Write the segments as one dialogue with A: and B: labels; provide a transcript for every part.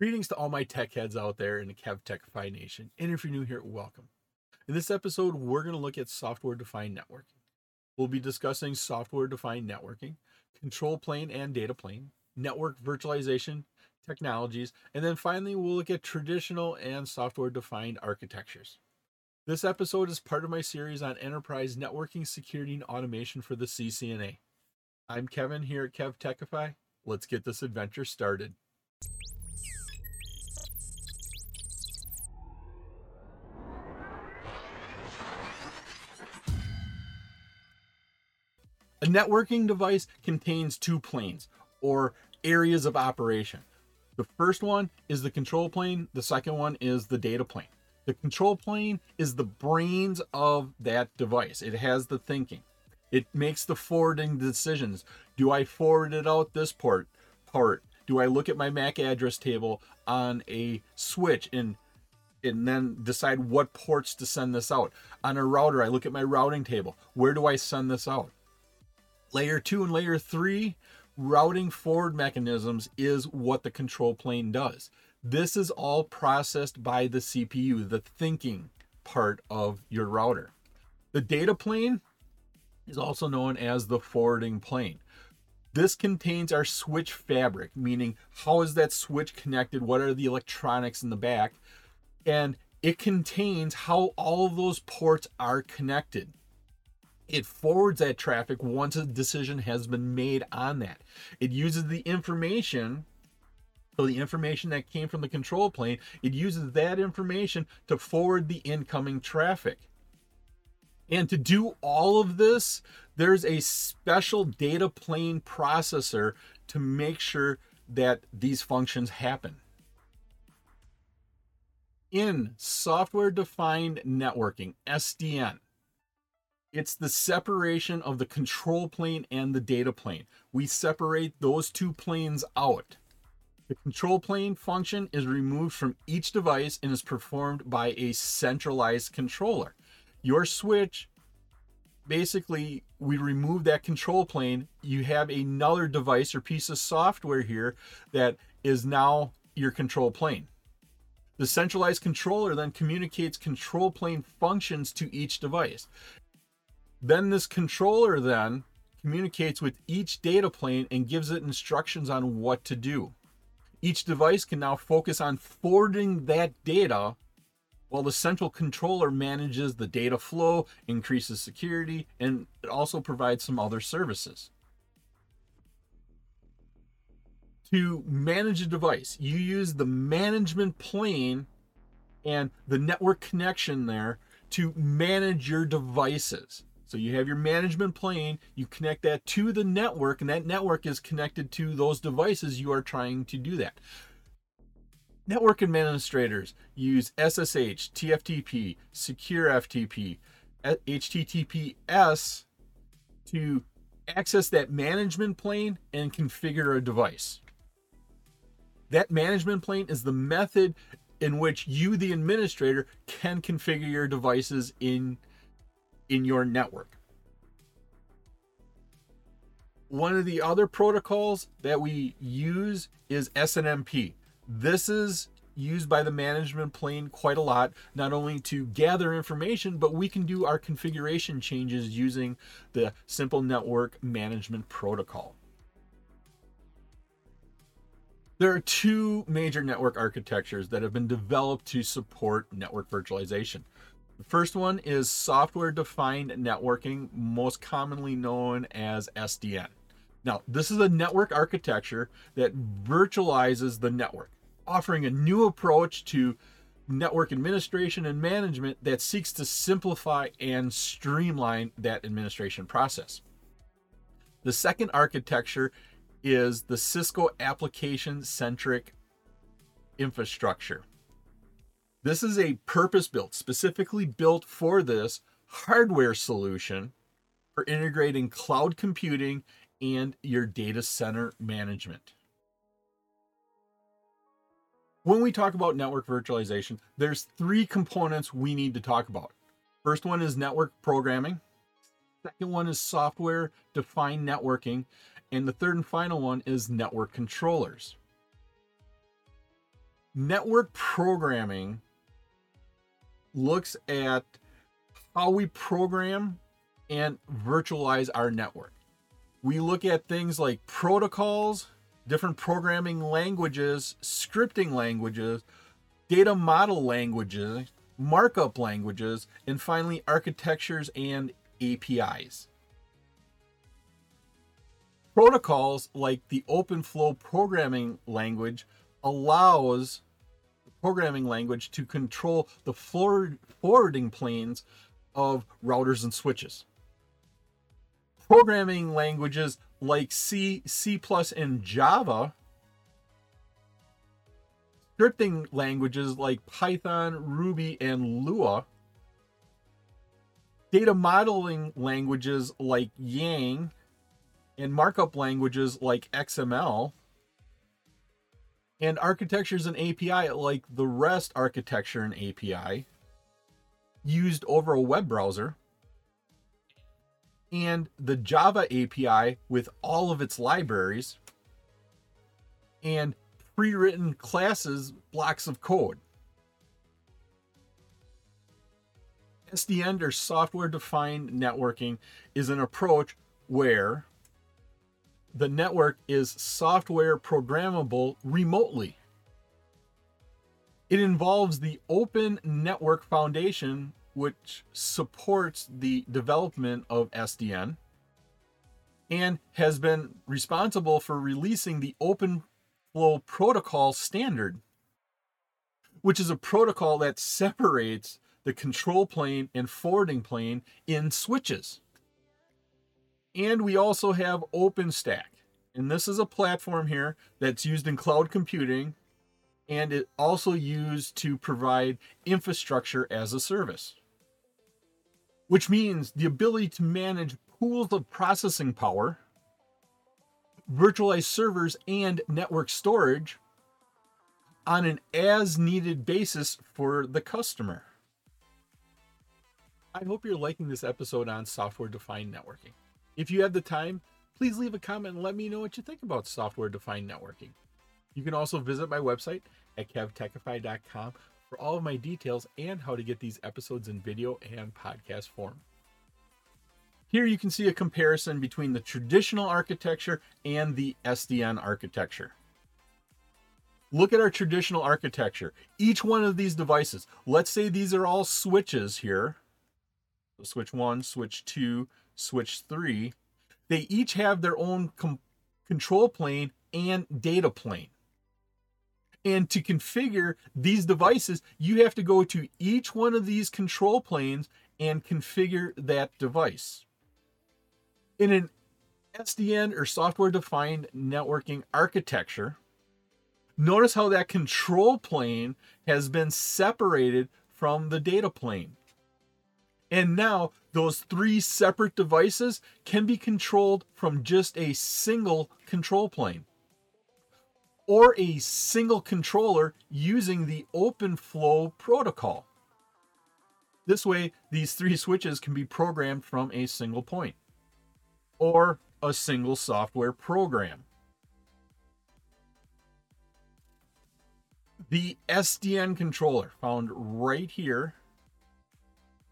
A: Greetings to all my tech heads out there in the KevTechify Nation. And if you're new here, welcome. In this episode, we're going to look at software defined networking. We'll be discussing software defined networking, control plane and data plane, network virtualization technologies, and then finally, we'll look at traditional and software defined architectures. This episode is part of my series on enterprise networking, security, and automation for the CCNA. I'm Kevin here at KevTechify. Let's get this adventure started. Networking device contains two planes or areas of operation. The first one is the control plane, the second one is the data plane. The control plane is the brains of that device, it has the thinking. It makes the forwarding decisions. Do I forward it out this port? part? Do I look at my MAC address table on a switch and and then decide what ports to send this out? On a router, I look at my routing table. Where do I send this out? Layer 2 and layer 3 routing forward mechanisms is what the control plane does. This is all processed by the CPU, the thinking part of your router. The data plane is also known as the forwarding plane. This contains our switch fabric, meaning how is that switch connected? What are the electronics in the back? And it contains how all of those ports are connected it forwards that traffic once a decision has been made on that. It uses the information, so the information that came from the control plane, it uses that information to forward the incoming traffic. And to do all of this, there's a special data plane processor to make sure that these functions happen. In software defined networking, SDN, it's the separation of the control plane and the data plane. We separate those two planes out. The control plane function is removed from each device and is performed by a centralized controller. Your switch, basically, we remove that control plane. You have another device or piece of software here that is now your control plane. The centralized controller then communicates control plane functions to each device. Then this controller then communicates with each data plane and gives it instructions on what to do. Each device can now focus on forwarding that data while the central controller manages the data flow, increases security, and it also provides some other services. To manage a device, you use the management plane and the network connection there to manage your devices. So you have your management plane, you connect that to the network, and that network is connected to those devices you are trying to do that. Network administrators use SSH, TFTP, Secure FTP, HTTPS to access that management plane and configure a device. That management plane is the method in which you, the administrator, can configure your devices in in your network. One of the other protocols that we use is SNMP. This is used by the management plane quite a lot, not only to gather information, but we can do our configuration changes using the Simple Network Management Protocol. There are two major network architectures that have been developed to support network virtualization. The first one is software defined networking, most commonly known as SDN. Now, this is a network architecture that virtualizes the network, offering a new approach to network administration and management that seeks to simplify and streamline that administration process. The second architecture is the Cisco application centric infrastructure. This is a purpose built, specifically built for this hardware solution for integrating cloud computing and your data center management. When we talk about network virtualization, there's three components we need to talk about. First one is network programming. Second one is software defined networking. And the third and final one is network controllers. network programming looks at how we program and virtualize our network. We look at things like protocols, different programming languages, scripting languages, data model languages, markup languages, and finally architectures and APIs. Protocols like the OpenFlow programming language allows programming language to control the forward, forwarding planes of routers and switches. Programming languages like C, C+, and Java, scripting languages like Python, Ruby, and Lua, data modeling languages like Yang, and markup languages like XML, and architectures and API like the REST architecture and API used over a web browser, and the Java API with all of its libraries, and pre written classes blocks of code. SDN or software defined networking is an approach where the network is software programmable remotely. It involves the Open Network Foundation, which supports the development of SDN and has been responsible for releasing the Open Flow Protocol standard, which is a protocol that separates the control plane and forwarding plane in switches. And we also have OpenStack. And this is a platform here that's used in cloud computing and it also used to provide infrastructure as a service. Which means the ability to manage pools of processing power, virtualized servers, and network storage on an as needed basis for the customer. I hope you're liking this episode on software defined networking. If you have the time, please leave a comment and let me know what you think about software defined networking. You can also visit my website at kevtechify.com for all of my details and how to get these episodes in video and podcast form. Here you can see a comparison between the traditional architecture and the SDN architecture. Look at our traditional architecture. Each one of these devices, let's say these are all switches here. So switch 1, switch 2, switch 3 they each have their own com- control plane and data plane. And to configure these devices, you have to go to each one of these control planes and configure that device. In an SDN or software defined networking architecture, notice how that control plane has been separated from the data plane. And now those three separate devices can be controlled from just a single control plane or a single controller using the OpenFlow protocol. This way, these three switches can be programmed from a single point or a single software program. The SDN controller found right here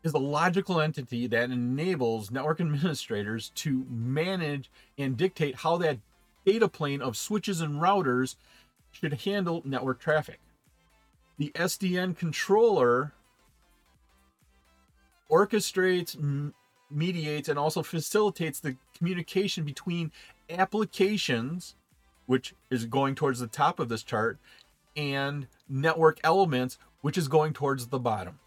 A: is a logical entity that enables network administrators to manage and dictate how that data plane of switches and routers should handle network traffic. The SDN controller orchestrates, mediates, and also facilitates the communication between applications, which is going towards the top of this chart, and network elements, which is going towards the bottom.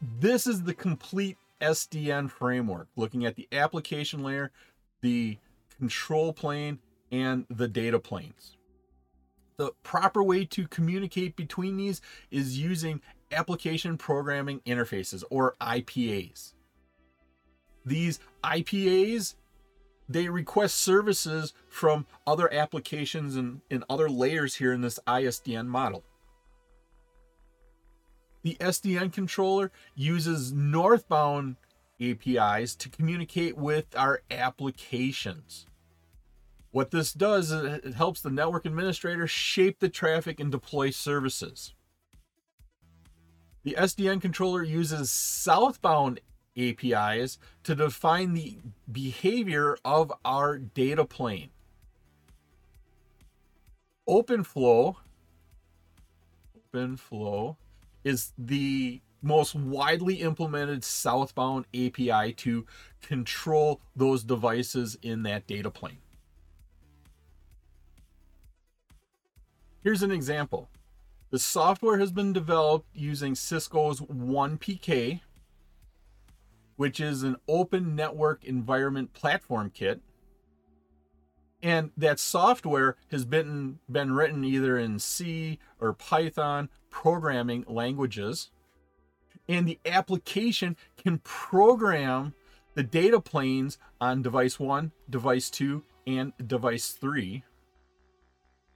A: This is the complete SDN framework, looking at the application layer, the control plane, and the data planes. The proper way to communicate between these is using application programming interfaces or APIs. These APIs they request services from other applications and, and other layers here in this SDN model. The SDN controller uses northbound APIs to communicate with our applications. What this does is it helps the network administrator shape the traffic and deploy services. The SDN controller uses southbound APIs to define the behavior of our data plane. OpenFlow OpenFlow is the most widely implemented southbound API to control those devices in that data plane. Here's an example. The software has been developed using Cisco's onePK, which is an open network environment platform kit. And that software has been, been written either in C or Python programming languages. And the application can program the data planes on device one, device two, and device three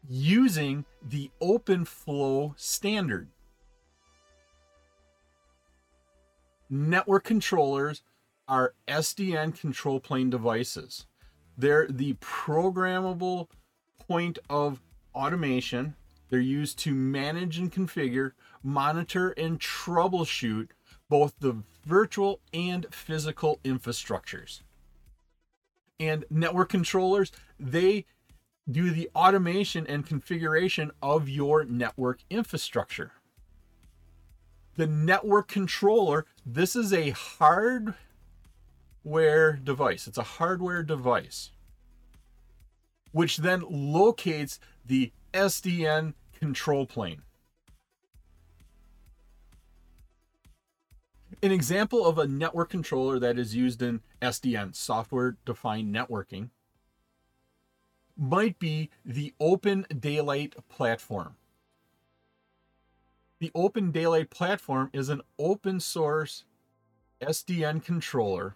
A: using the OpenFlow standard. Network controllers are SDN control plane devices. They're the programmable point of automation. They're used to manage and configure, monitor, and troubleshoot both the virtual and physical infrastructures. And network controllers, they do the automation and configuration of your network infrastructure. The network controller, this is a hardware device. It's a hardware device, which then locates the SDN control plane. An example of a network controller that is used in SDN, software defined networking, might be the Open Daylight platform. The OpenDaylight platform is an open source SDN controller.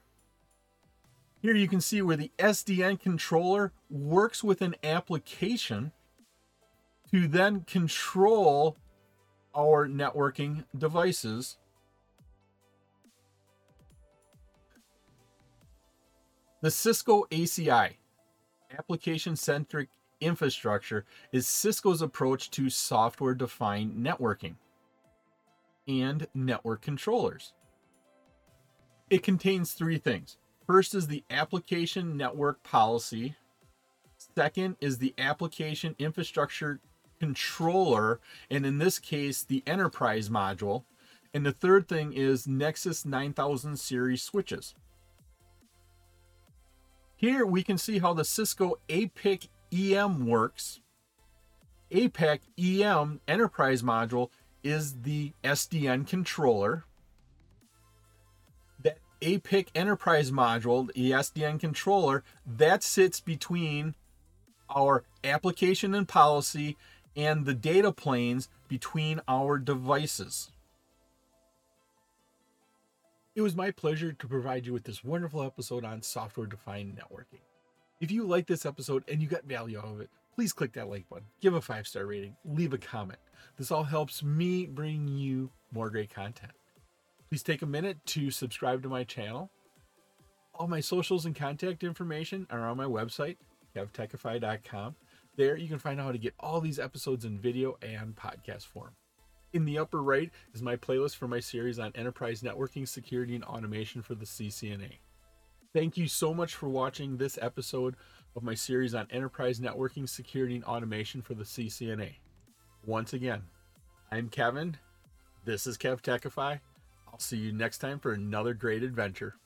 A: Here you can see where the SDN controller works with an application to then control our networking devices. The Cisco ACI application centric infrastructure is Cisco's approach to software defined networking and network controllers. It contains three things. First is the application network policy. Second is the application infrastructure controller, and in this case, the enterprise module. And the third thing is Nexus 9000 series switches. Here we can see how the Cisco APIC EM works. APIC EM enterprise module is the SDN controller. APIC enterprise module, the SDN controller, that sits between our application and policy and the data planes between our devices. It was my pleasure to provide you with this wonderful episode on software defined networking. If you like this episode and you got value out of it, please click that like button, give a five star rating, leave a comment. This all helps me bring you more great content. Please take a minute to subscribe to my channel. All my socials and contact information are on my website, kevtechify.com. There you can find out how to get all these episodes in video and podcast form. In the upper right is my playlist for my series on enterprise networking, security, and automation for the CCNA. Thank you so much for watching this episode of my series on enterprise networking, security, and automation for the CCNA. Once again, I'm Kevin. This is KevTechify. I'll see you next time for another great adventure.